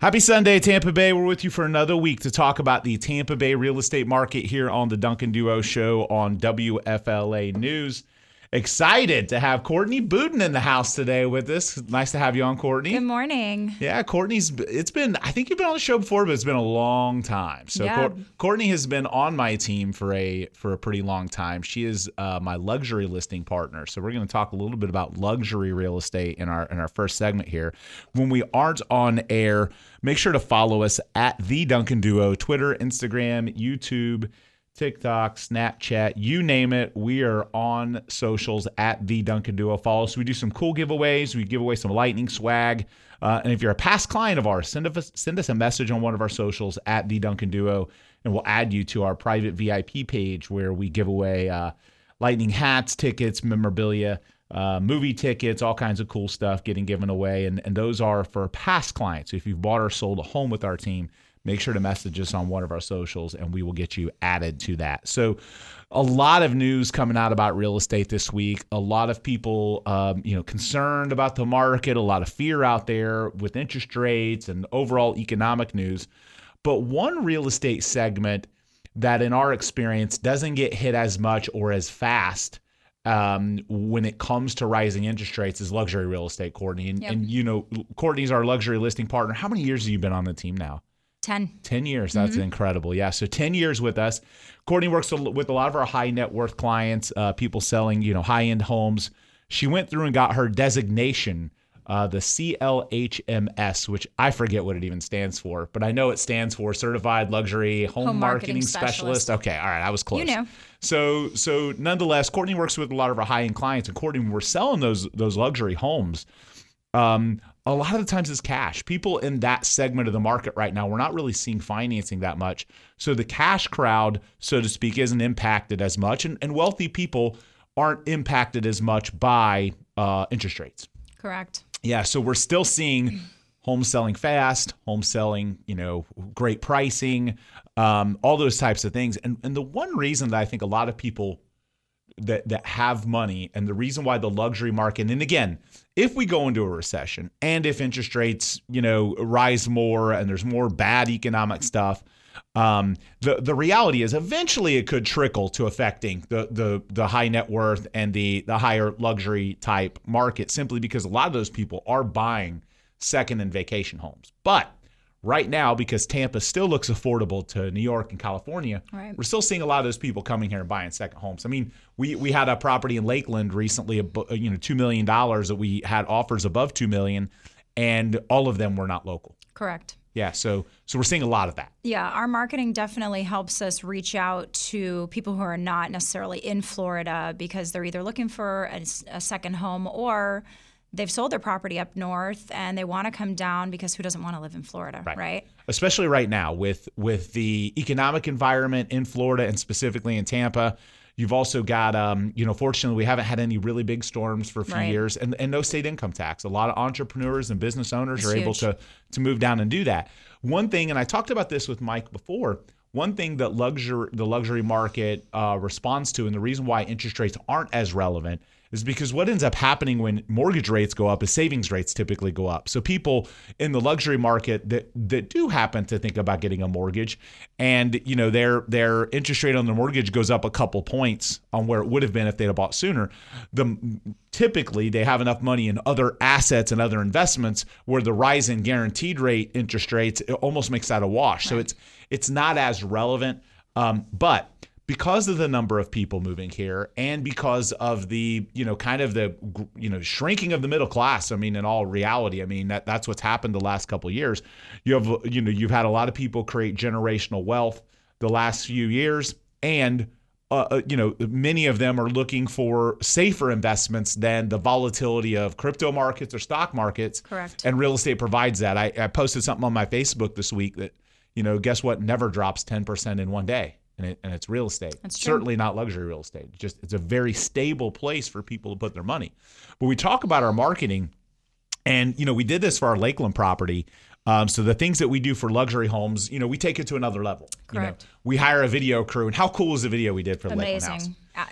Happy Sunday, Tampa Bay. We're with you for another week to talk about the Tampa Bay real estate market here on the Duncan Duo Show on WFLA News. Excited to have Courtney Budin in the house today with us. Nice to have you on, Courtney. Good morning. Yeah, Courtney's. It's been. I think you've been on the show before, but it's been a long time. So Yeah. Courtney has been on my team for a for a pretty long time. She is uh, my luxury listing partner. So we're going to talk a little bit about luxury real estate in our in our first segment here. When we aren't on air, make sure to follow us at the Duncan Duo, Twitter, Instagram, YouTube. TikTok, Snapchat, you name it. We are on socials at the Duncan Duo. Follow us. We do some cool giveaways. We give away some lightning swag. Uh, and if you're a past client of ours, send us send us a message on one of our socials at the Duncan Duo, and we'll add you to our private VIP page where we give away uh, lightning hats, tickets, memorabilia. Uh, movie tickets, all kinds of cool stuff getting given away. And, and those are for past clients. If you've bought or sold a home with our team, make sure to message us on one of our socials and we will get you added to that. So, a lot of news coming out about real estate this week. A lot of people, um, you know, concerned about the market. A lot of fear out there with interest rates and overall economic news. But one real estate segment that, in our experience, doesn't get hit as much or as fast um, when it comes to rising interest rates is luxury real estate, Courtney. And, Yep. and you know, Courtney's our luxury listing partner. How many years have you been on the team now? 10. 10 years. That's incredible. Yeah. So 10 years with us. Courtney works with a lot of our high net worth clients, uh, people selling, you know, high end homes. She went through and got her designation, uh, the CLHMS, which I forget what it even stands for, but I know it stands for Certified Luxury Home, Home Marketing, Marketing Specialist. Specialist. Okay. All right. I was close. You know. So, so nonetheless, Courtney works with a lot of our high end clients, and Courtney, when we're selling those those luxury homes, um, a lot of the times it's cash. People in that segment of the market right now, we're not really seeing financing that much. So the cash crowd, so to speak, isn't impacted as much, and, and wealthy people aren't impacted as much by uh, interest rates. Correct. Yeah, so we're still seeing homes selling fast, home selling, you know, great pricing, um, all those types of things. And and the one reason that I think a lot of people that that have money and the reason why the luxury market and again if we go into a recession and if interest rates you know rise more and there's more bad economic stuff um, the the reality is eventually it could trickle to affecting the the the high net worth and the the higher luxury type market simply because a lot of those people are buying second and vacation homes. But right now because Tampa still looks affordable to New York and California Right. we're still seeing a lot of those people coming here and buying second homes. I mean, we we had a property in Lakeland recently, you know, two million dollars that we had offers above two million, and all of them were not local. Correct. Yeah, so so we're seeing a lot of that. Yeah, our marketing definitely helps us reach out to people who are not necessarily in Florida because they're either looking for a second home or they've sold their property up north and they want to come down because who doesn't want to live in Florida, right? especially right now with with the economic environment in Florida and specifically in Tampa. You've also got, um, you know, fortunately, we haven't had any really big storms for a few Right. years, and, and no state income tax. A lot of entrepreneurs and business owners It's are able to to move down and do that. One thing, and I talked about this with Mike before. One thing that luxury the luxury market uh, responds to, and the reason why interest rates aren't as relevant, is because what ends up happening when mortgage rates go up is savings rates typically go up. So people in the luxury market that that do happen to think about getting a mortgage, and you know their their interest rate on their mortgage goes up a couple points on where it would have been if they'd have bought sooner. The typically they have enough money in other assets and other investments where the rise in guaranteed rate interest rates it almost makes that a wash. So it's it's not as relevant, um, but because of the number of people moving here and because of the you know kind of the you know shrinking of the middle class i mean in all reality i mean that that's what's happened the last couple of years. You have you know you've had a lot of people create generational wealth the last few years and uh, uh, you know many of them are looking for safer investments than the volatility of crypto markets or stock markets. Correct. and real estate provides that. I, I posted something on my facebook this week that you know guess what? Never drops 10% in one day and, it, and it's real estate. Certainly not luxury real estate. It's just it's a very stable place for people to put their money. But we talk about our marketing and you know we did this for our lakeland property. Um, so the things that we do for luxury homes you know we take it to another level. You know, we hire a video crew and how cool was the video we did for the lakeland house? Amazing. Uh,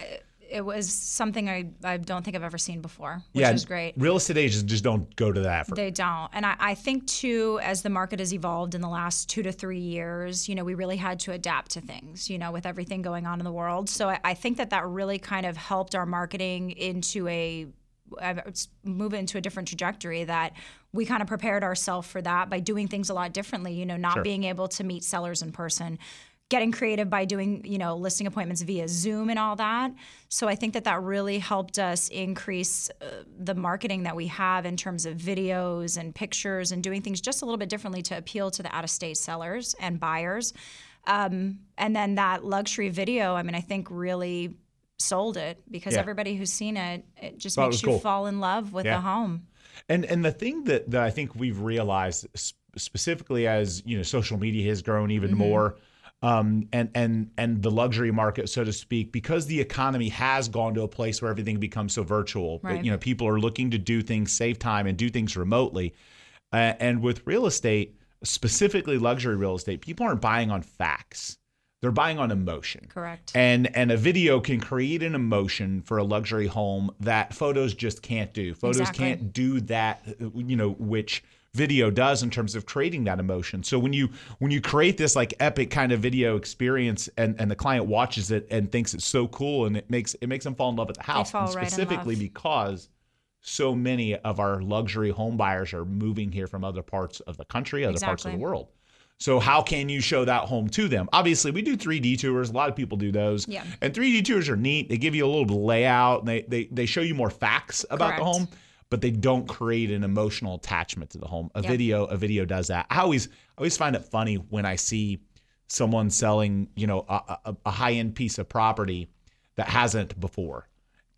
it was something I, I don't think I've ever seen before, which yeah, is great. Real estate agents just don't go to that. They don't. And I, I think, too, as the market has evolved in the last two to three years, you know, we really had to adapt to things, you know, with everything going on in the world. So I, I think that that really kind of helped our marketing into a uh, move into a different trajectory that we kind of prepared ourselves for that by doing things a lot differently you know not Sure. being able to meet sellers in person getting creative by doing you know listing appointments via zoom and all that so i think that that really helped us increase uh, the marketing that we have in terms of videos and pictures and doing things just a little bit differently to appeal to the out-of-state sellers and buyers um, and then that luxury video i mean i think really sold it because Yeah. everybody who's seen it it just Thought makes was you cool. fall in love with Yeah. the home And and the thing that, that I think we've realized specifically as you know social media has grown even Mm-hmm. more, um, and and and the luxury market, so to speak, because the economy has gone to a place where everything becomes so virtual. Right. You know, people are looking to do things, save time, and do things remotely. Uh, and with real estate, specifically luxury real estate, people aren't buying on facts; they're buying on emotion. correct And and a video can create an emotion for a luxury home that photos just can't do. Photos Exactly. can't do that, you know, which video does in terms of creating that emotion. So when you when you create this like epic kind of video experience and and the client watches it and thinks it's so cool and it makes it makes them fall in love with the house and right specifically because so many of our luxury home buyers are moving here from other parts of the country, other parts of the world. So how can you show that home to them? Obviously, we do 3D tours. A lot of people do those. Yeah. And 3D tours are neat. They give you a little layout and they they, they show you more facts about the home, but they don't create an emotional attachment to the home. A Yep. video a video does that. I always I always find it funny when I see someone selling, you know, a, a, a high-end piece of property that hasn't before.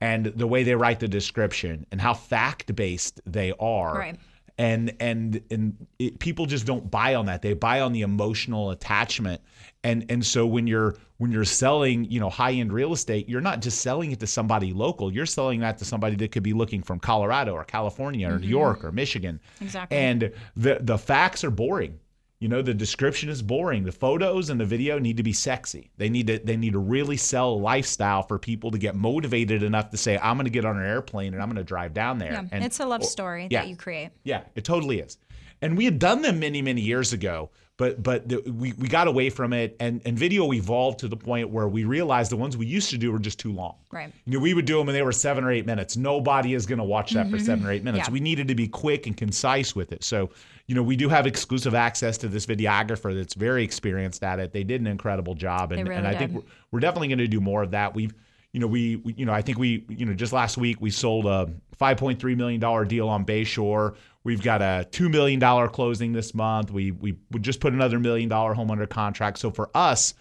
And the way they write the description and how fact-based they are Right. And and and it, people just don't buy on that. They buy on the emotional attachment. And and so when you're when you're selling you know high end real estate you're not just selling it to somebody local. You're selling that to somebody that could be looking from Colorado or California or New mm-hmm. York or Michigan. Exactly. and the the facts are boring you know the description is boring the photos and the video need to be sexy they need to they need to really sell a lifestyle for people to get motivated enough to say i'm going to get on an airplane and i'm going to drive down there yeah and it's a love story yeah. that you create yeah, it totally is. And we had done them many, many years ago, but but the, we we got away from it, and and video evolved to the point where we realized the ones we used to do were just too long. Right. You know, we would do them and they were seven or eight minutes. Nobody is going to watch that for seven or eight minutes. Mm-hmm. Yeah. We needed to be quick and concise with it. So, you know, we do have exclusive access to this videographer that's very experienced at it. They did an incredible job, and, They really and I think we're, we're definitely going to do more of that. We've you know, we, we, you know, I think we, you know, just last week we sold a $5.3 million deal on Bayshore. We've got a $2 million closing this month. We, we, we just put another million dollar home under contract. So for us,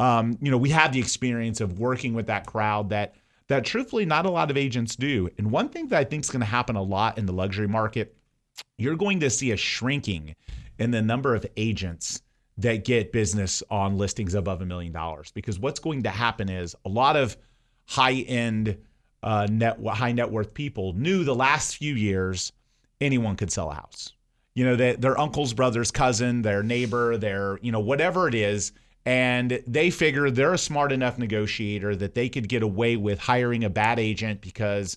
um, you know, we have the experience of working with that crowd that, that truthfully not a lot of agents do. And one thing that I think is going to happen a lot in the luxury market, you're going to see a shrinking in the number of agents that get business on listings above a million dollars because what's going to happen is a lot of high end uh, net high net worth people knew the last few years anyone could sell a house. You know that their uncle's brother's cousin their neighbor their you know whatever it is. And they figure they're a smart enough negotiator that they could get away with hiring a bad agent because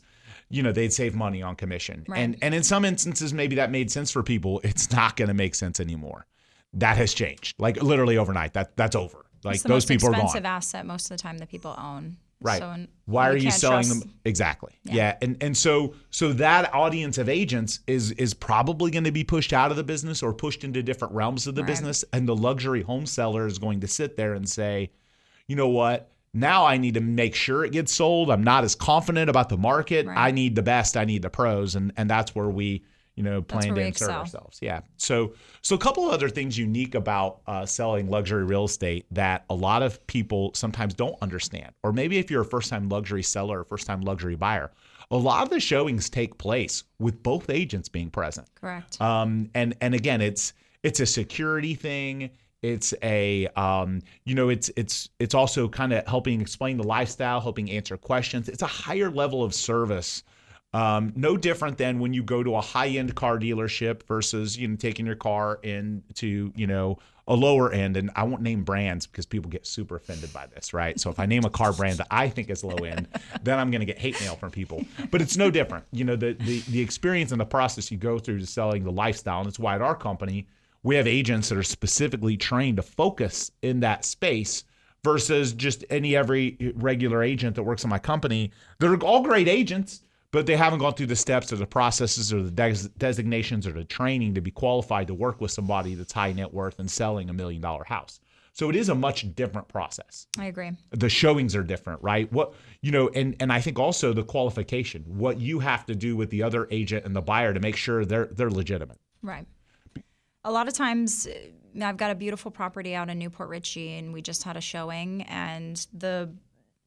you know they'd save money on commission. Right. and and in some instances maybe that made sense for people. It's not going to make sense anymore. That has changed like literally overnight. That that's over. Like those people are expensive gone asset most of the time that people own Right. so Why are you selling trust- them exactly? Yeah. And and so so that audience of agents is is probably going to be pushed out of the business or pushed into different realms of the Right. business and the luxury home seller is going to sit there and say, "You know what? Now I need to make sure it gets sold. I'm not as confident about the market. Right. I need the best. I need the pros." And and that's where we you know, plan to insert excel. ourselves. Yeah. So, so a couple of other things unique about uh, selling luxury real estate that a lot of people sometimes don't understand, or maybe if you're a first-time luxury seller or first-time luxury buyer, a lot of the showings take place with both agents being present. correct Um, and and again, it's it's a security thing. It's a um, you know, it's it's it's also kind of helping explain the lifestyle, helping answer questions. It's a higher level of service Um, no different than when you go to a high-end car dealership versus you know taking your car into you know a lower end. And I won't name brands because people get super offended by this, right? So if I name a car brand that I think is low end, then I'm going to get hate mail from people. But it's no different. You know the the the experience and the process you go through to selling the lifestyle, and it's why at our company we have agents that are specifically trained to focus in that space versus just any every regular agent that works in my company. They're all great agents but they haven't gone through the steps or the processes or the des- designations or the training to be qualified to work with somebody that's high net worth and selling a million dollar house. So it is a much different process. I agree. The showings are different, right? What you know, and and I think also the qualification, what you have to do with the other agent and the buyer to make sure they're they're legitimate. Right. A lot of times uh, I've got a beautiful property out in New Port Richey and we just had a showing and the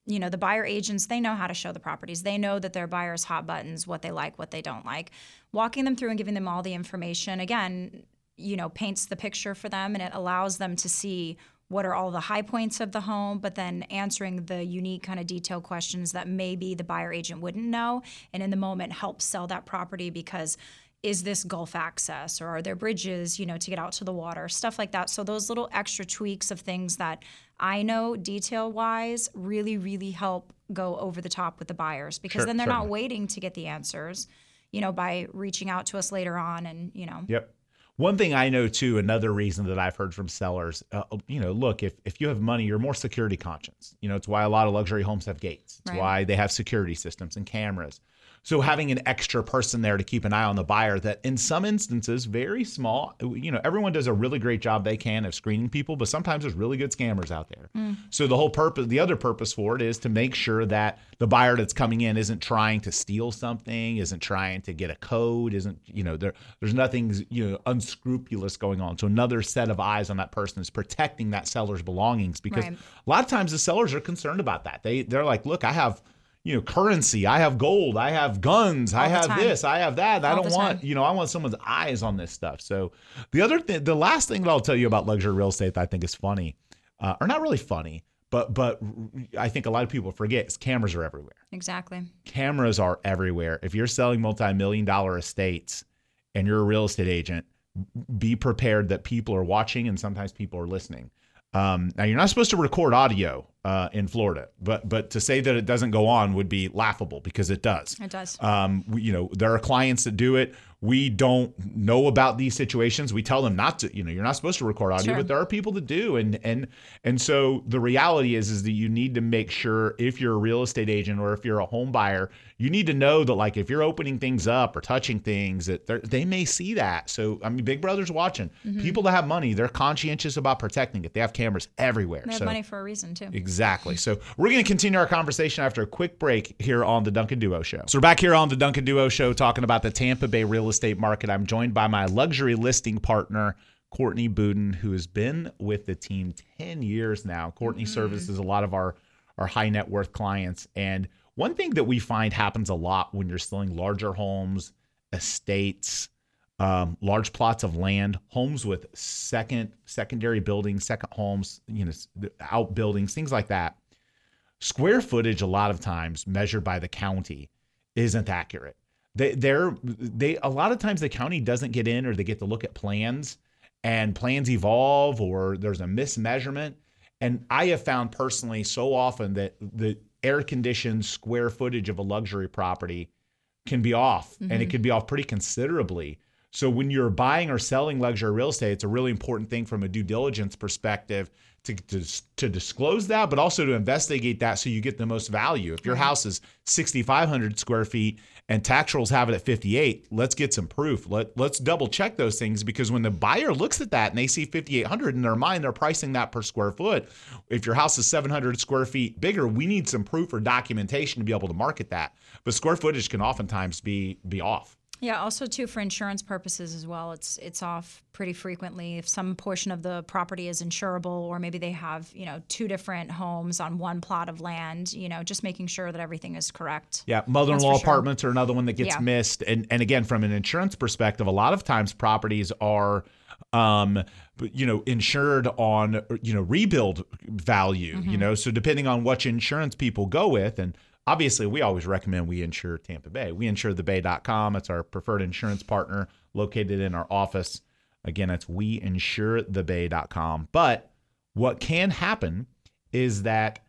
you know the buyer agents they know how to show the properties. They know that their buyers hot buttons what they like what they don't like. Walking them through and giving them all the information again you know paints the picture for them and it allows them to see what are all the high points of the home but then answering the unique kind of detailed questions that maybe the buyer agent wouldn't know and in the moment help sell that property because is this gulf access or are there bridges you know to get out to the water stuff like that so those little extra tweaks of things that i know detail wise really really help go over the top with the buyers because Sure, then they're not waiting to get the answers you know by reaching out to us later on and you know Yep. One thing I know too, another reason that I've heard from sellers, uh, you know, look, if, if you have money, you're more security conscious. You know, it's why a lot of luxury homes have gates. It's Right. why they have security systems and cameras. So having an extra person there to keep an eye on the buyer that in some instances, very small, you know, everyone does a really great job they can of screening people, but sometimes there's really good scammers out there. Mm. So the whole purpose, the other purpose for it is to make sure that the buyer that's coming in isn't trying to steal something, isn't trying to get a code, isn't, you know, there there's nothing, you know, unscrupulous going on. So another set of eyes on that person is protecting that seller's belongings because Right. a lot of times the sellers are concerned about that. They they're like, look, I have you know currency, I have gold, I have guns, I All the have time. this, I have that. I don't want you know I want someone's eyes on this stuff. So the other thing, the last thing that I'll tell you about luxury real estate that I think is funny, uh, or not really funny, but but I think a lot of people forget is cameras are everywhere exactly cameras are everywhere. If you're selling multi-million dollar estates and you're a real estate agent, be prepared that people are watching and sometimes people are listening. Um, now you're not supposed to record audio uh, in Florida, but but to say that it doesn't go on would be laughable because it does. it does Um, we, you know, there are clients that do it. We don't know about these situations. We tell them not to. You know, you're not supposed to record audio, Sure. but there are people that do, and and and so the reality is is that you need to make sure if you're a real estate agent or if you're a home buyer, you need to know that like if you're opening things up or touching things, that they're- may see that. So I mean, Big Brother's watching. Mm-hmm. People that have money, they're conscientious about protecting it. They have cameras everywhere. they have so money for a reason too Exactly. So we're going to continue our conversation after a quick break here on the Duncan Duo Show. So we're back here on the Duncan Duo Show talking about the Tampa Bay real estate market. I'm joined by my luxury listing partner, Courtney Budin, who has been with the team 10 years now. Courtney services a lot of our, our high net worth clients. And one thing that we find happens a lot when you're selling larger homes, estates, um, large plots of land, homes with second, secondary buildings, second homes, you know, outbuildings, things like that. Square footage, a lot of times measured by the county, isn't accurate. They, they're they a lot of times the county doesn't get in or they get to look at plans and plans evolve or there's a mismeasurement. And I have found personally so often that the air conditioned square footage of a luxury property can be off and it mm-hmm. could be off pretty considerably. So when you're buying or selling luxury real estate, it's a really important thing from a due diligence perspective to, to, to disclose that, but also to investigate that so you get the most value. If your mm-hmm. house is 6,500 square feet and tax rolls have it at 58, let's get some proof. Let, let's double check those things because when the buyer looks at that and they see 5,800 in their mind, they're pricing that per square foot. If your house is 700 square feet bigger, we need some proof or documentation to be able to market that. But square footage can oftentimes be be off. Yeah, also too for insurance purposes as well. It's it's off pretty frequently if some portion of the property is insurable or maybe they have, you know, two different homes on one plot of land, you know, just making sure that everything is correct. Yeah, mother-in-law sure. apartments are another one that gets Yeah. missed. And and again, from an insurance perspective, a lot of times properties are um you know insured on you know rebuild value you know so depending on which insurance people go with and obviously we always recommend we insure Tampa Bay. We insure thebay.com. It's our preferred insurance partner located in our office. Again, it's we insure thebay.com. But what can happen is that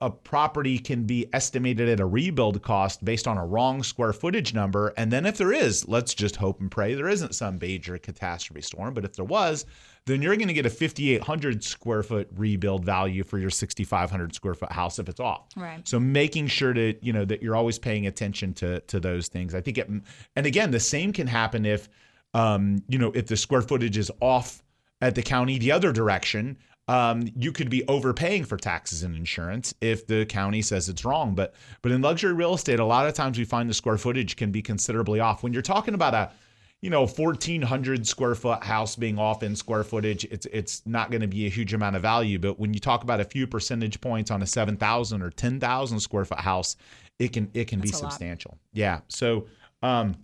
a property can be estimated at a rebuild cost based on a wrong square footage number. And then if there is, let's just hope and pray there isn't some major catastrophe storm. But if there was, then you're going to get a 5,800 square foot rebuild value for your 6,500 square foot house if it's off. Right. So making sure to you know that you're always paying attention to to those things. I think it, and again, the same can happen if um, you know if the square footage is off at the county the other direction um, you could be overpaying for taxes and insurance if the county says it's wrong. But but in luxury real estate, a lot of times we find the square footage can be considerably off. When you're talking about a you know 1400 square foot house being off in square footage it's it's not going to be a huge amount of value but when you talk about a few percentage points on a 7000 or 10000 square foot house it can it can That's be a lot. substantial yeah so um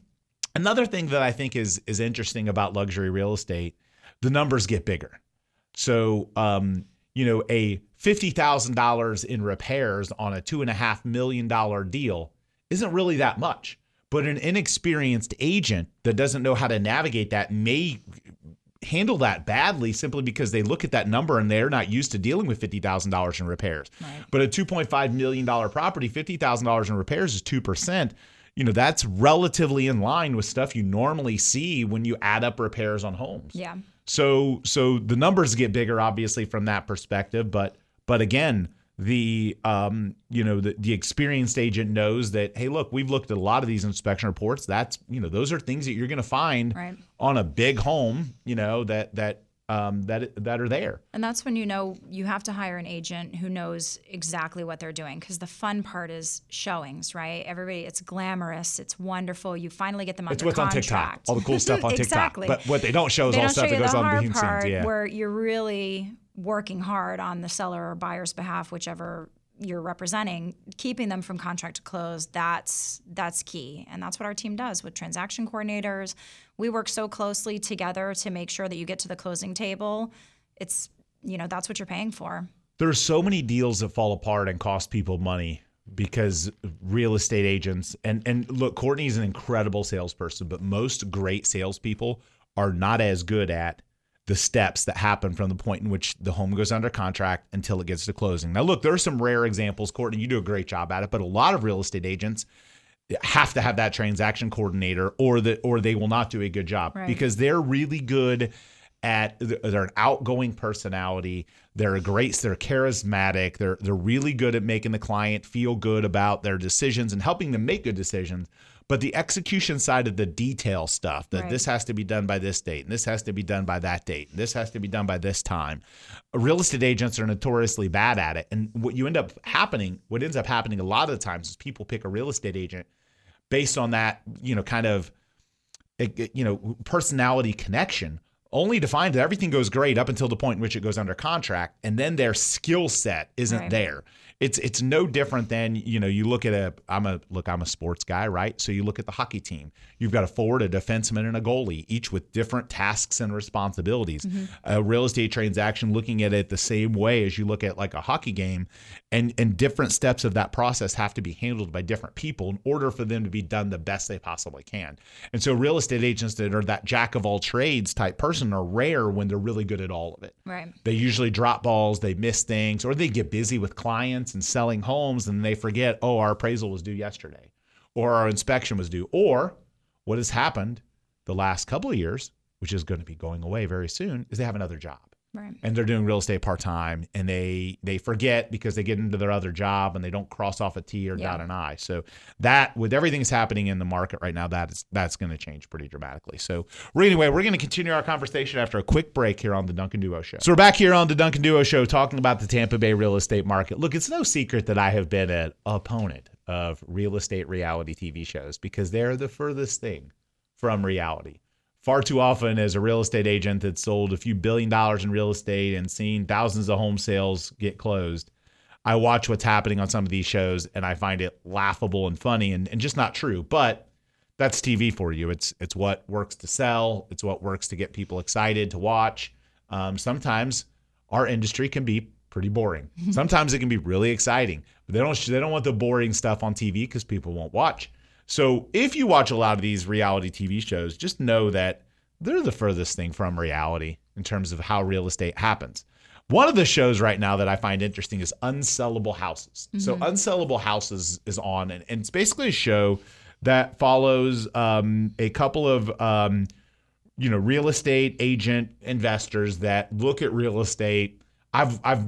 another thing that i think is is interesting about luxury real estate the numbers get bigger so, um, you know, a $50,000 in repairs on a $2.5 million deal isn't really that much. But an inexperienced agent that doesn't know how to navigate that may handle that badly simply because they look at that number and they're not used to dealing with $50,000 in repairs. Right. But a $2.5 million property, $50,000 in repairs is 2%. You know, that's relatively in line with stuff you normally see when you add up repairs on homes. Yeah. So so the numbers get bigger obviously from that perspective, but but again, the um you know the, the experienced agent knows that hey look we've looked at a lot of these inspection reports that's you know those are things that you're going to find Right. on a big home you know that that um that that are there And that's when you know you have to hire an agent who knows exactly what they're doing because the fun part is showings, right? Everybody, it's glamorous, it's wonderful. You finally get them on. it's what's on. TikTok all the cool stuff on exactly. TikTok but what they don't show is they all stuff that goes the on behind the scenes yeah where you're really working hard on the seller or buyer's behalf, whichever you're representing, keeping them from contract to close. That's that's key, and that's what our team does with transaction coordinators. We work so closely together to make sure that you get to the closing table. It's you know that's what you're paying for. there's so many deals that fall apart and cost people money because real estate agents and and look, Courtney's an incredible salesperson, but most great salespeople are not as good at the steps that happen from the point in which the home goes under contract until it gets to closing. Now, look, there are some rare examples. Courtney, you do a great job at it, but a lot of real estate agents have to have that transaction coordinator or the or they will not do a good job Right. because they're really good at they're an outgoing personality they're a great they're charismatic they're they're really good at making the client feel good about their decisions and helping them make good decisions but the execution side of the detail stuff that Right. this has to be done by this date and this has to be done by that date and this has to be done by this time real estate agents are notoriously bad at it and what you end up happening what ends up happening a lot of the times is people pick a real estate agent based on that you know kind of it- it- you know personality connection only to find that everything goes great up until the point in which it goes under contract and then their skill set isn't Right. there it's it's no different than you know you look at a I'm a look I'm a sports guy right? So you look at the hockey team. You've got a forward a defenseman and a goalie each with different tasks and responsibilities. Mm-hmm. A real estate transaction looking at it the same way as you look at like a hockey game and and different steps of that process have to be handled by different people in order for them to be done the best they possibly can. And so real estate agents that are that jack of all trades type person are rare when they're really good at all of it Right. they usually drop balls, they miss things, or they get busy with clients and selling homes and they forget, oh, our appraisal was due yesterday, or our inspection was due, or what has happened the last couple of years, which is going to be going away very soon, is they have another job Right. and they're doing real estate part time and they they forget because they get into their other job and they don't cross off a T or Yeah. dot an I. So that with everything that's happening in the market right now, that is that's going to change pretty dramatically. So anyway, we're going to continue our conversation after a quick break here on the Duncan Duo Show. So we're back here on the Duncan Duo Show talking about the Tampa Bay real estate market. Look, it's no secret that I have been an opponent of real estate reality TV shows because they're the furthest thing from reality far too often as a real estate agent that's sold a few billion dollars in real estate and seen thousands of home sales get closed i watch what's happening on some of these shows and i find it laughable and funny and, and just not true but that's tv for you it's it's what works to sell it's what works to get people excited to watch um, sometimes our industry can be pretty boring. Sometimes it can be really exciting, but they don't they don't want the boring stuff on TV because people won't watch. So if you watch a lot of these reality TV shows, just know that they're the furthest thing from reality in terms of how real estate happens. One of the shows right now that I find interesting is Unsellable Houses. So Unsellable Houses is on, and, and it's basically a show that follows um, a couple of um, you know real estate agent investors that look at real estate. I've I've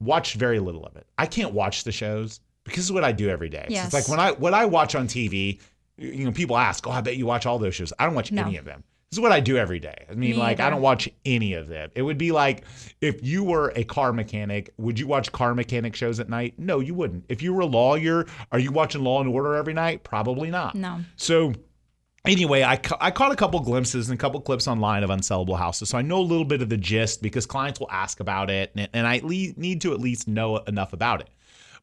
watched very little of it. I can't watch the shows because it's what I do every day. So it's like when I what I watch on TV. You know, people ask, "Oh, I bet you watch all those shows." I don't watch No. any of them. This is what I do every day. I mean, Me like I don't watch any of them. It would be like if you were a car mechanic, would you watch car mechanic shows at night? No, you wouldn't. If you were a lawyer, are you watching Law and Order every night? Probably not. No. So anyway, I, ca- I caught a couple glimpses and a couple clips online of unsellable houses. So I know a little bit of the gist because clients will ask about it and, and I le- need to at least know enough about it.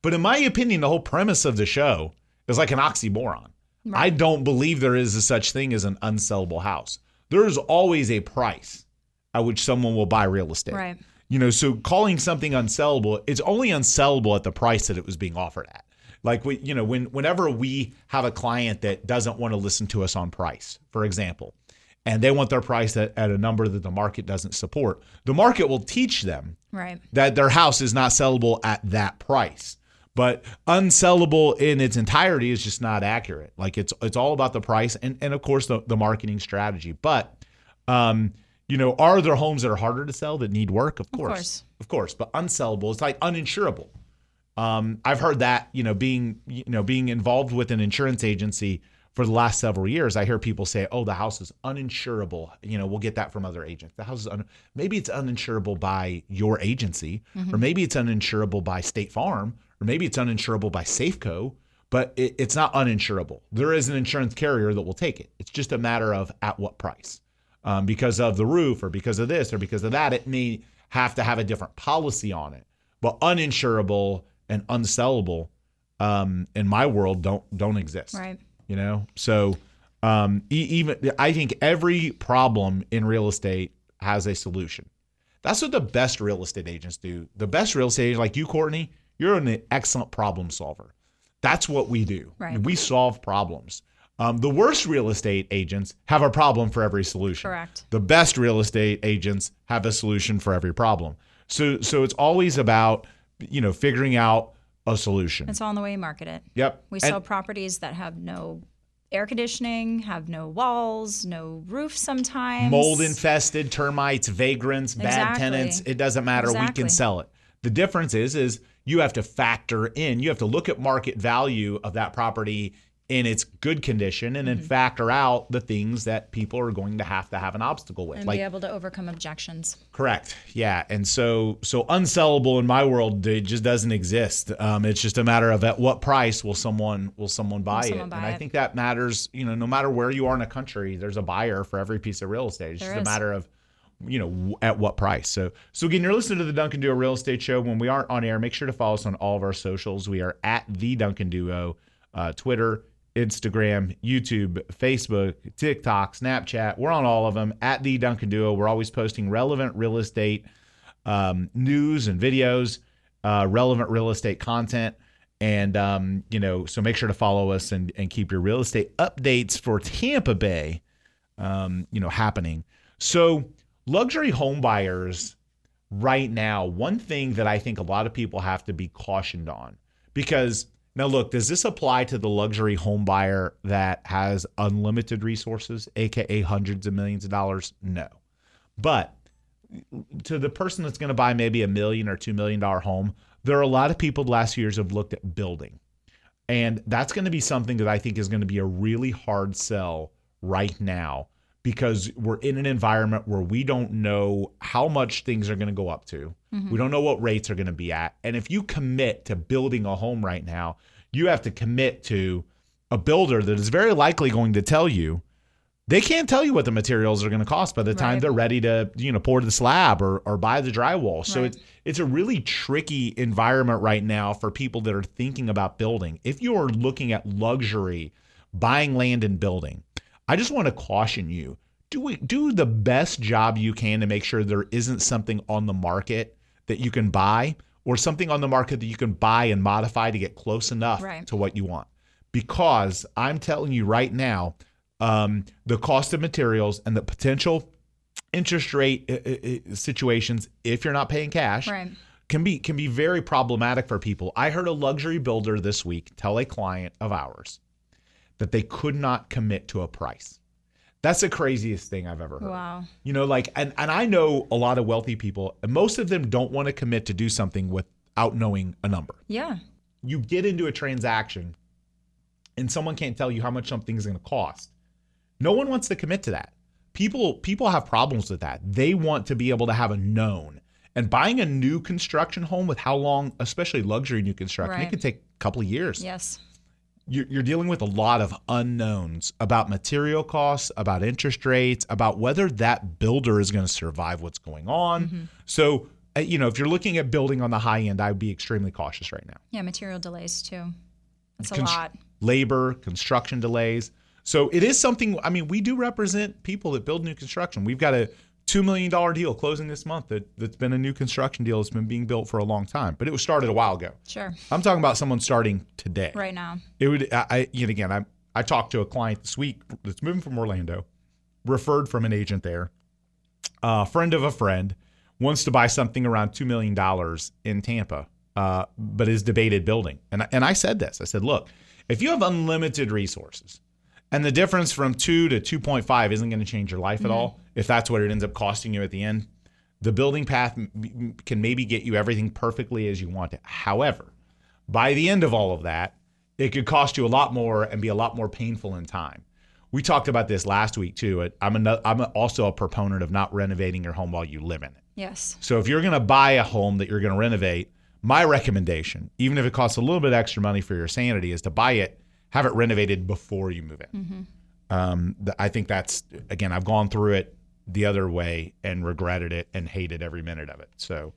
But in my opinion, the whole premise of the show is like an oxymoron. I don't believe there is a such thing as an unsellable house. There is always a price at which someone will buy real estate. Right. You know, so calling something unsellable, it's only unsellable at the price that it was being offered at. Like we, you know, when whenever we have a client that doesn't want to listen to us on price, for example, and they want their price at, at a number that the market doesn't support, the market will teach them Right. that their house is not sellable at that price. But unsellable in its entirety is just not accurate. Like it's it's all about the price and, and of course the, the marketing strategy. But um, you know, are there homes that are harder to sell that need work? Of course. course. Of course. But unsellable, it's like uninsurable. Um, I've heard that, you know, being you know, being involved with an insurance agency for the last several years, I hear people say, "Oh, the house is uninsurable." You know, we'll get that from other agents. The house is un- maybe it's uninsurable by your agency, or maybe it's uninsurable by State Farm, or maybe it's uninsurable by Safeco, but it, it's not uninsurable. There is an insurance carrier that will take it. It's just a matter of at what price, um, because of the roof, or because of this, or because of that. It may have to have a different policy on it, but uninsurable and unsellable um, in my world don't don't exist Right. you know so um e- even i think every problem in real estate has a solution that's what the best real estate agents do the best real estate agents like you courtney you're an excellent problem solver. That's what we do. Right. we solve problems. Um, the worst real estate agents have a problem for every solution. Correct. the best real estate agents have a solution for every problem. So so it's always about you know figuring out a solution. It's all in the way you market it. yep. We And- sell properties that have no air conditioning, have no walls, no roof sometimes. mold infested termites vagrants bad tenants. It doesn't matter. We can sell it. The difference is is you have to factor in you have to look at market value of that property in its good condition and Mm-hmm. then factor out the things that people are going to have to have an obstacle with and like be able to overcome objections. Correct. Yeah, and so so unsellable in my world it just doesn't exist. Um, it's just a matter of at what price will someone will someone buy someone it, buy and I think that matters. You know, no matter where you are in a country, there's a buyer for every piece of real estate. It's There just is. a matter of you know at what price. So so again, you're listening to the Duncan Duo Real Estate Show. When we aren't on air, make sure to follow us on all of our socials. We are at the Duncan Duo, uh, Twitter. Instagram, YouTube, Facebook, TikTok, Snapchat. We're on all of them at the Duncan Duo. We're always posting relevant real estate um, news and videos, uh, relevant real estate content. And, um, you know, so make sure to follow us and, and keep your real estate updates for Tampa Bay, um, you know, happening. So, luxury home buyers right now, one thing that I think a lot of people have to be cautioned on because now look, does this apply to the luxury home buyer that has unlimited resources, aka hundreds of millions of dollars? No. But to the person that's going to buy maybe a million or two million dollar home, there are a lot of people the last few years have looked at building. And that's going to be something that I think is going to be a really hard sell right now because we're in an environment where we don't know how much things are going to go up to. Mm-hmm. We don't know what rates are going to be at. And if you commit to building a home right now, you have to commit to a builder that is very likely going to tell you they can't tell you what the materials are going to cost by the time Right. they're ready to you know pour the slab or, or buy the drywall so Right. it's it's a really tricky environment right now for people that are thinking about building if you're looking at luxury buying land and building i just want to caution you do it, do the best job you can to make sure there isn't something on the market that you can buy or something on the market that you can buy and modify to get close enough Right. to what you want. Because I'm telling you right now, um, the cost of materials and the potential interest rate uh, uh, uh, situations, if you're not paying cash, Right. can be can be very problematic for people. I heard a luxury builder this week tell a client of ours that they could not commit to a price. That's the craziest thing I've ever heard. Wow. You know, like, and, and I know a lot of wealthy people, and most of them don't want to commit to do something without knowing a number. Yeah. You get into a transaction and someone can't tell you how much something's going to cost. No one wants to commit to that. People people have problems with that. They want to be able to have a known. And buying a new construction home with how long, especially luxury new construction, it Right. can take a couple of years Yes. You're, you're dealing with a lot of unknowns about material costs, about interest rates, about whether that builder is going to survive what's going on. Mm-hmm. So, uh, you know, if you're looking at building on the high end, I would be extremely cautious right now. Yeah. Material delays too. That's a Const- lot. Labor, construction delays. So it is something. I mean, we do represent people that build new construction. We've got a two million dollar deal closing this month that that's been a new construction deal. that's been being built for a long time, but it was started a while ago. Sure. I'm talking about someone starting today. Right now. It would. I, I yet again. I I talked to a client this week that's moving from Orlando, referred from an agent there, a friend of a friend, wants to buy something around two million dollars in Tampa, uh, but is debated building. And I- and I said this. I said, look, if you have unlimited resources, and the difference from two to two point five isn't going to change your life at all, if that's what it ends up costing you at the end, the building path can maybe get you everything perfectly as you want it. However, by the end of all of that, it could cost you a lot more and be a lot more painful in time. We talked about this last week too. I'm another, I'm also a proponent of not renovating your home while you live in it. Yes. So if you're going to buy a home that you're going to renovate, my recommendation, even if it costs a little bit extra money for your sanity, is to buy it, have it renovated before you move in. Um, I think that's again, I've gone through it the other way and regretted it and hated every minute of it. So,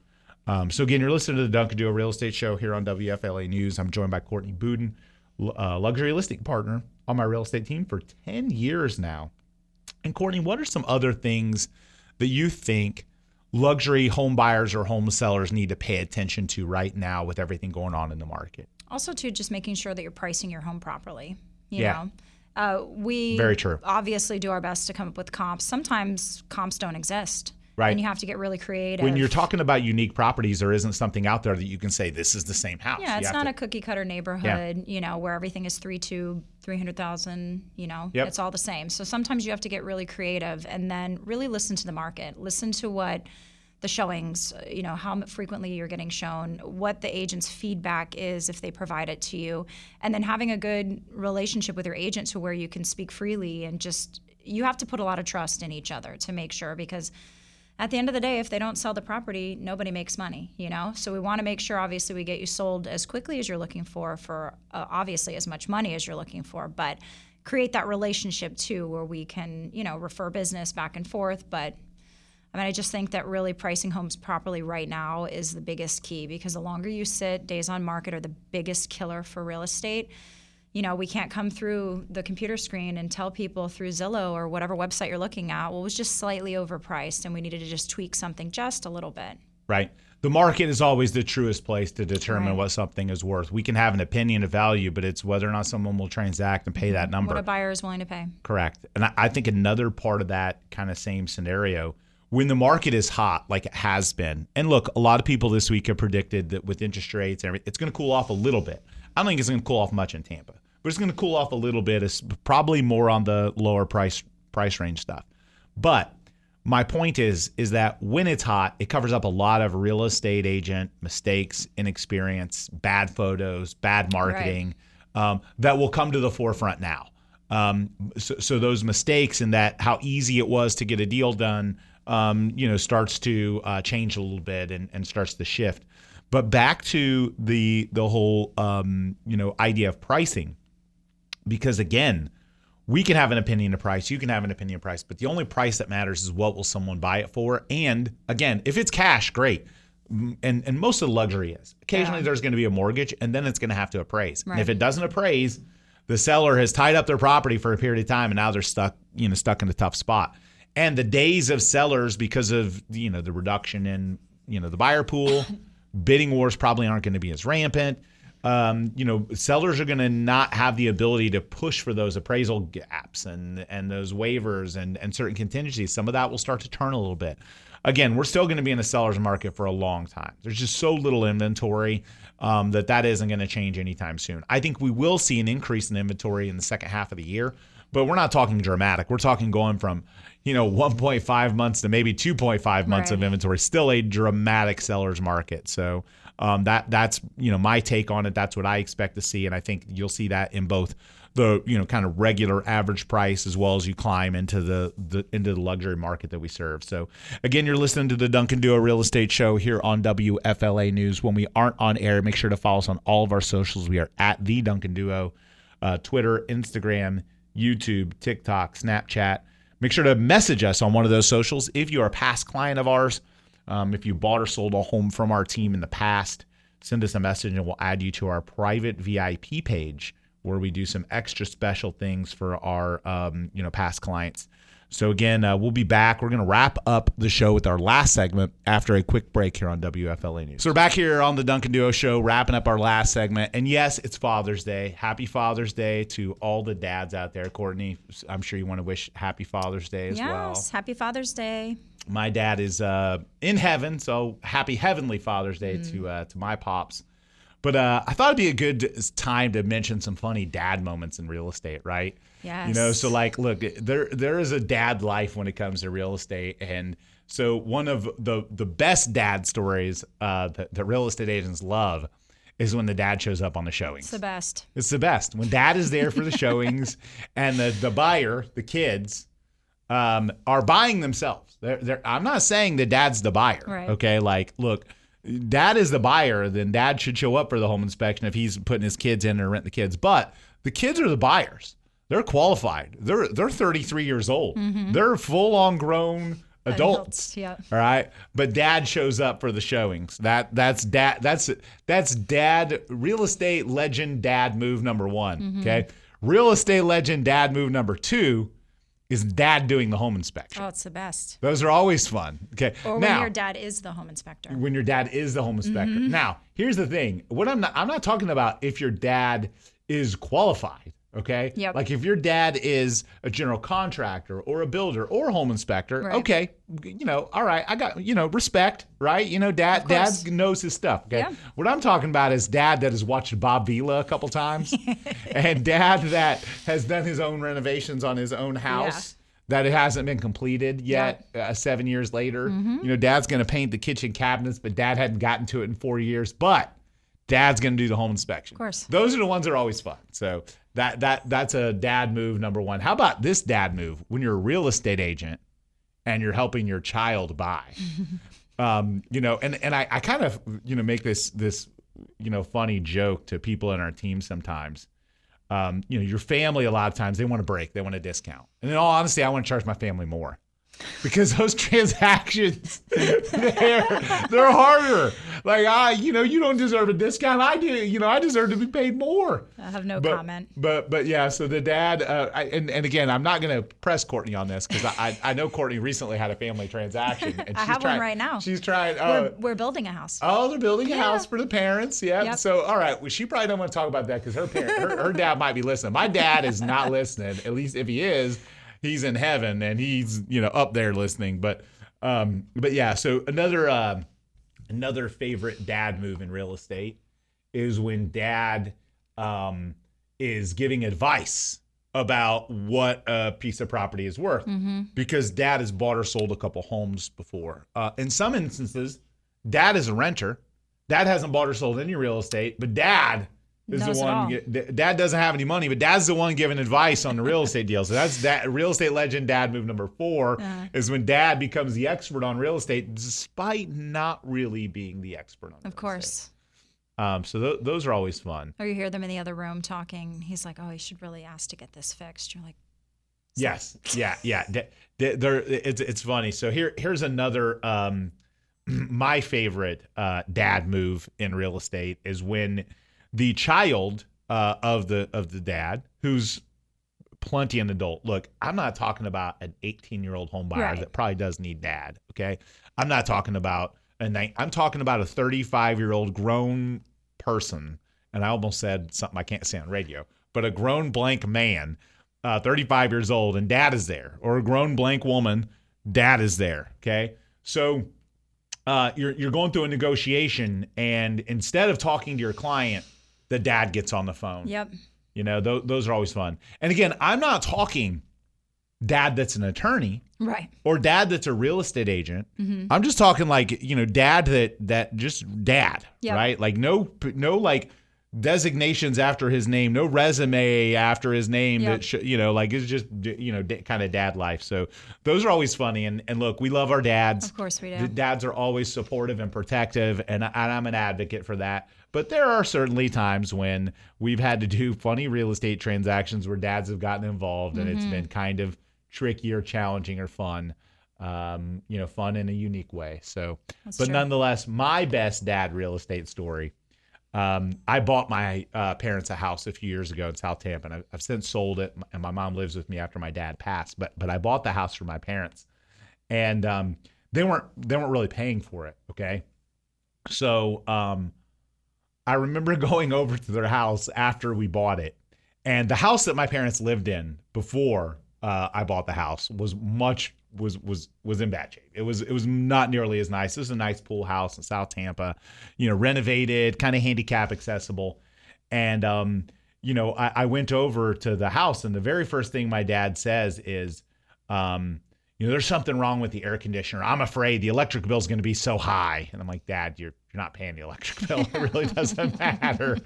um, so again, you're listening to the Duncan Duo Real Estate Show here on WFLA News. I'm joined by Courtney Budin, uh, luxury listing partner on my real estate team for 10 years now. And Courtney, what are some other things that you think luxury home buyers or home sellers need to pay attention to right now with everything going on in the market? Also, too, just making sure that you're pricing your home properly. You Yeah. know, uh, we Very true. obviously do our best to come up with comps. Sometimes comps don't exist. Right. And you have to get really creative. When you're talking about unique properties, there isn't something out there that you can say this is the same house. yeah, You it's not to- a cookie cutter neighborhood, yeah. you know, where everything is three to three hundred thousand. You know, Yep. it's all the same. So sometimes you have to get really creative and then really listen to the market. Listen to what the showings, uh, you know, how frequently you're getting shown, what the agent's feedback is if they provide it to you, and then having a good relationship with your agent to where you can speak freely and just you have to put a lot of trust in each other to make sure because at the end of the day, if they don't sell the property, nobody makes money, you know? So we want to make sure, obviously, we get you sold as quickly as you're looking for, for uh, obviously as much money as you're looking for, but create that relationship too where we can, you know, refer business back and forth. But I mean, I just think that really pricing homes properly right now is the biggest key because the longer you sit, days on market are the biggest killer for real estate. You know, we can't come through the computer screen and tell people through Zillow or whatever website you're looking at, well, it was just slightly overpriced and we needed to just tweak something just a little bit. right? The market is always the truest place to determine Right. what something is worth. We can have an opinion of value, but it's whether or not someone will transact and pay that number. What a buyer is willing to pay. Correct. And I, I think another part of that kind of same scenario, when the market is hot, like it has been, and look, a lot of people this week have predicted that with interest rates and everything, it's going to cool off a little bit. I don't think it's going to cool off much in Tampa, but it's going to cool off a little bit. It's probably more on the lower price price range stuff. But my point is is that when it's hot, it covers up a lot of real estate agent mistakes, inexperience, bad photos, bad marketing um, that will come to the forefront now. Um, so, so those mistakes and that how easy it was to get a deal done, um, you know, starts to uh, change a little bit and, and starts to shift. But back to the the whole um, you know idea of pricing, because again, we can have an opinion of price, you can have an opinion of price, but the only price that matters is what will someone buy it for. And again, if it's cash, great. And and most of the luxury is. Occasionally Yeah. there's going to be a mortgage and then it's going to have to appraise. And if it doesn't appraise, the seller has tied up their property for a period of time and now they're stuck, you know, stuck in a tough spot. And the days of sellers because of, you know, the reduction in, you know, the buyer pool, Bidding wars probably aren't going to be as rampant. Um, you know, sellers are going to not have the ability to push for those appraisal gaps and and those waivers and and certain contingencies. Some of that will start to turn a little bit. Again, we're still going to be in a seller's market for a long time. There's just so little inventory um, that that isn't going to change anytime soon. I think we will see an increase in inventory in the second half of the year, but we're not talking dramatic. We're talking going from you know 1.5 months to maybe 2.5 months Right. of inventory. Still a dramatic seller's market. So um, that that's you know my take on it. That's what I expect to see, and I think you'll see that in both the you know kind of regular average price as well as you climb into the, the into the luxury market that we serve. So again, you're listening to the Duncan Duo Real Estate Show here on WFLA News. When we aren't on air, make sure to follow us on all of our socials. We are at the Duncan Duo, uh, Twitter, Instagram, YouTube, TikTok, Snapchat. Make sure to message us on one of those socials if you are a past client of ours. Um, if you bought or sold a home from our team in the past, send us a message and we'll add you to our private VIP page where we do some extra special things for our um, you know past clients. So again, uh, we'll be back. We're going to wrap up the show with our last segment after a quick break here on WFLA News. So we're back here on the Duncan Duo Show, wrapping up our last segment. And yes, it's Father's Day. Happy Father's Day to all the dads out there. Courtney, I'm sure you want to wish Happy Father's Day as yes. well Yes, Happy Father's Day. my dad is uh, in heaven, so happy heavenly Father's Day to uh, to my pops. But uh, I thought it'd be a good time to mention some funny dad moments in real estate, right? You know, so like, look, there there is a dad life when it comes to real estate, and so one of the the best dad stories uh, that, that real estate agents love is when the dad shows up on the showings. It's the best. It's the best when dad is there for the showings and the, the buyer, the kids, um, are buying themselves. They're, they're, I'm not saying that dad's the buyer. Right. Okay. Like, look, dad is the buyer, then dad should show up for the home inspection if he's putting his kids in or rent the kids. But the kids are the buyers. They're qualified. They're they're 33 years old. They're full on grown adults. Adults, yeah. All right. But dad shows up for the showings. That that's dad that's that's dad real estate legend dad move number one. Mm-hmm. Okay. Real estate legend dad move number two is dad doing the home inspection. Oh, it's the best. Those are always fun. Okay. Or when now your dad is the home inspector. when your dad is the home inspector. Mm-hmm. Now, here's the thing. What I'm not I'm not talking about if your dad is qualified, okay? Yep. Like if your dad is a general contractor or a builder or a home inspector, Right. okay, you know, all right, I got, you know, respect, right? You know, dad dad knows his stuff, okay? Yeah. What I'm talking about is dad that has watched Bob Vila a couple times and dad that has done his own renovations on his own house that it hasn't been completed yet uh, seven years later. You know, dad's going to paint the kitchen cabinets, but dad hadn't gotten to it in four years. But dad's going to do the home inspection. Of course. Those are the ones that are always fun. So that that that's a dad move number one. How about this dad move when you're a real estate agent and you're helping your child buy? um, you know, and and I, I kind of you know make this this you know funny joke to people in our team sometimes. Um, you know, your family a lot of times they want a break, they want a discount, and in all honesty, I want to charge my family more because those transactions they're they're harder. Like I, you know, you don't deserve a discount. I do. You know, I deserve to be paid more. I have no But, comment. but but yeah, so the dad, uh, I, and and again, I'm not going to press Courtney on this because I, I know Courtney recently had a family transaction. And I she's have one trying, right now. She's trying. We're, Uh, we're building a house. Oh, they're building a house for the parents. Yeah. Yep. So, all right. Well, she probably don't want to talk about that because her, parent, her her dad might be listening. My dad is not listening. At least if he is, he's in heaven and he's you know up there listening. But um, but yeah. So another uh, another favorite dad move in real estate is when dad um is giving advice about what a piece of property is worth because dad has bought or sold a couple homes before. Uh, in some instances, dad is a renter. Dad hasn't bought or sold any real estate, but dad is Knows the one. all. get- d- Dad doesn't have any money, but dad's the one giving advice on the real estate deal. So that's that real estate legend dad move number 4 Uh-huh. is when dad becomes the expert on real estate, despite not really being the expert on. real Of course. Um, so th- those are always fun. Or you hear them in the other room talking. He's like, "Oh, you should really ask to get this fixed." You're like, Yes. Yeah. Yeah. There. It's it's funny. So here here's another. Um, my favorite uh, dad move in real estate is when the child uh, of the of the dad who's plenty an adult. Look, I'm not talking about an 18 year old home buyer Right. that probably does need dad. Okay. I'm not talking about they, I'm talking about a 35 year old grown person, and I almost said something I can't say on radio, but a grown blank man, uh, 35 years old, and dad is there, or a grown blank woman, dad is there. Okay, so uh, you're you're going through a negotiation, and instead of talking to your client, the dad gets on the phone. Yep. You know, th- those are always fun. And again, I'm not talking dad that's an attorney Right. or dad that's a real estate agent. Mm-hmm. I'm just talking like, you know, dad that that just dad, Yep. right? Like no no like designations after his name, no resume after his name Yep. that sh- you know, like it's just you know, d- kind of dad life. So those are always funny and and look, we love our dads. Of course we The do. dads are always supportive and protective, and, I- and I'm an advocate for that. But there are certainly times when we've had to do funny real estate transactions where dads have gotten involved, and Mm-hmm. it's been kind of tricky or challenging or fun. Um, you know, fun in a unique way. So, That's but true. nonetheless, my best dad real estate story. Um, I bought my uh, parents a house a few years ago in South Tampa, and I've, I've since sold it. And my mom lives with me after my dad passed. But but I bought the house for my parents, and um, they weren't they weren't really paying for it. Okay, so um, I remember going over to their house after we bought it, and the house that my parents lived in before uh, I bought the house was much was was was in bad shape. It was it was not nearly as nice. This is a nice pool house in South Tampa, you know, renovated, kind of handicap accessible, and um, you know, I, I went over to the house, and the very first thing my dad says is, um, you know, there's something wrong with the air conditioner. I'm afraid the electric bill is going to be so high. And I'm like, Dad, you're you're not paying the electric bill. It really doesn't matter.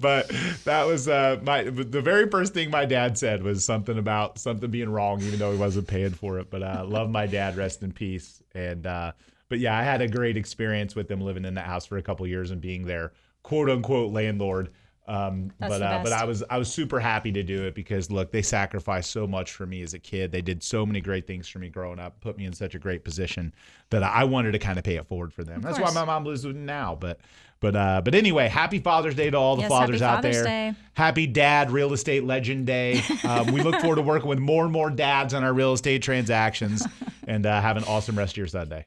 But that was uh, my the very first thing my dad said was something about something being wrong, even though he wasn't paying for it. But uh, love my dad, rest in peace. And uh, but yeah, I had a great experience with them living in that house for a couple years and being their quote unquote landlord. Um, but uh, but. I was I was super happy to do it because look, they sacrificed so much for me as a kid. They did so many great things for me growing up, put me in such a great position that I wanted to kind of pay it forward for them. That's why my mom lives with me now. But but uh, but anyway, happy Father's Day to all the Yes, fathers out Father's there. Day. Happy Dad Real Estate Legend Day. Um, we look forward to working with more and more dads on our real estate transactions. And uh, have an awesome rest of your Sunday.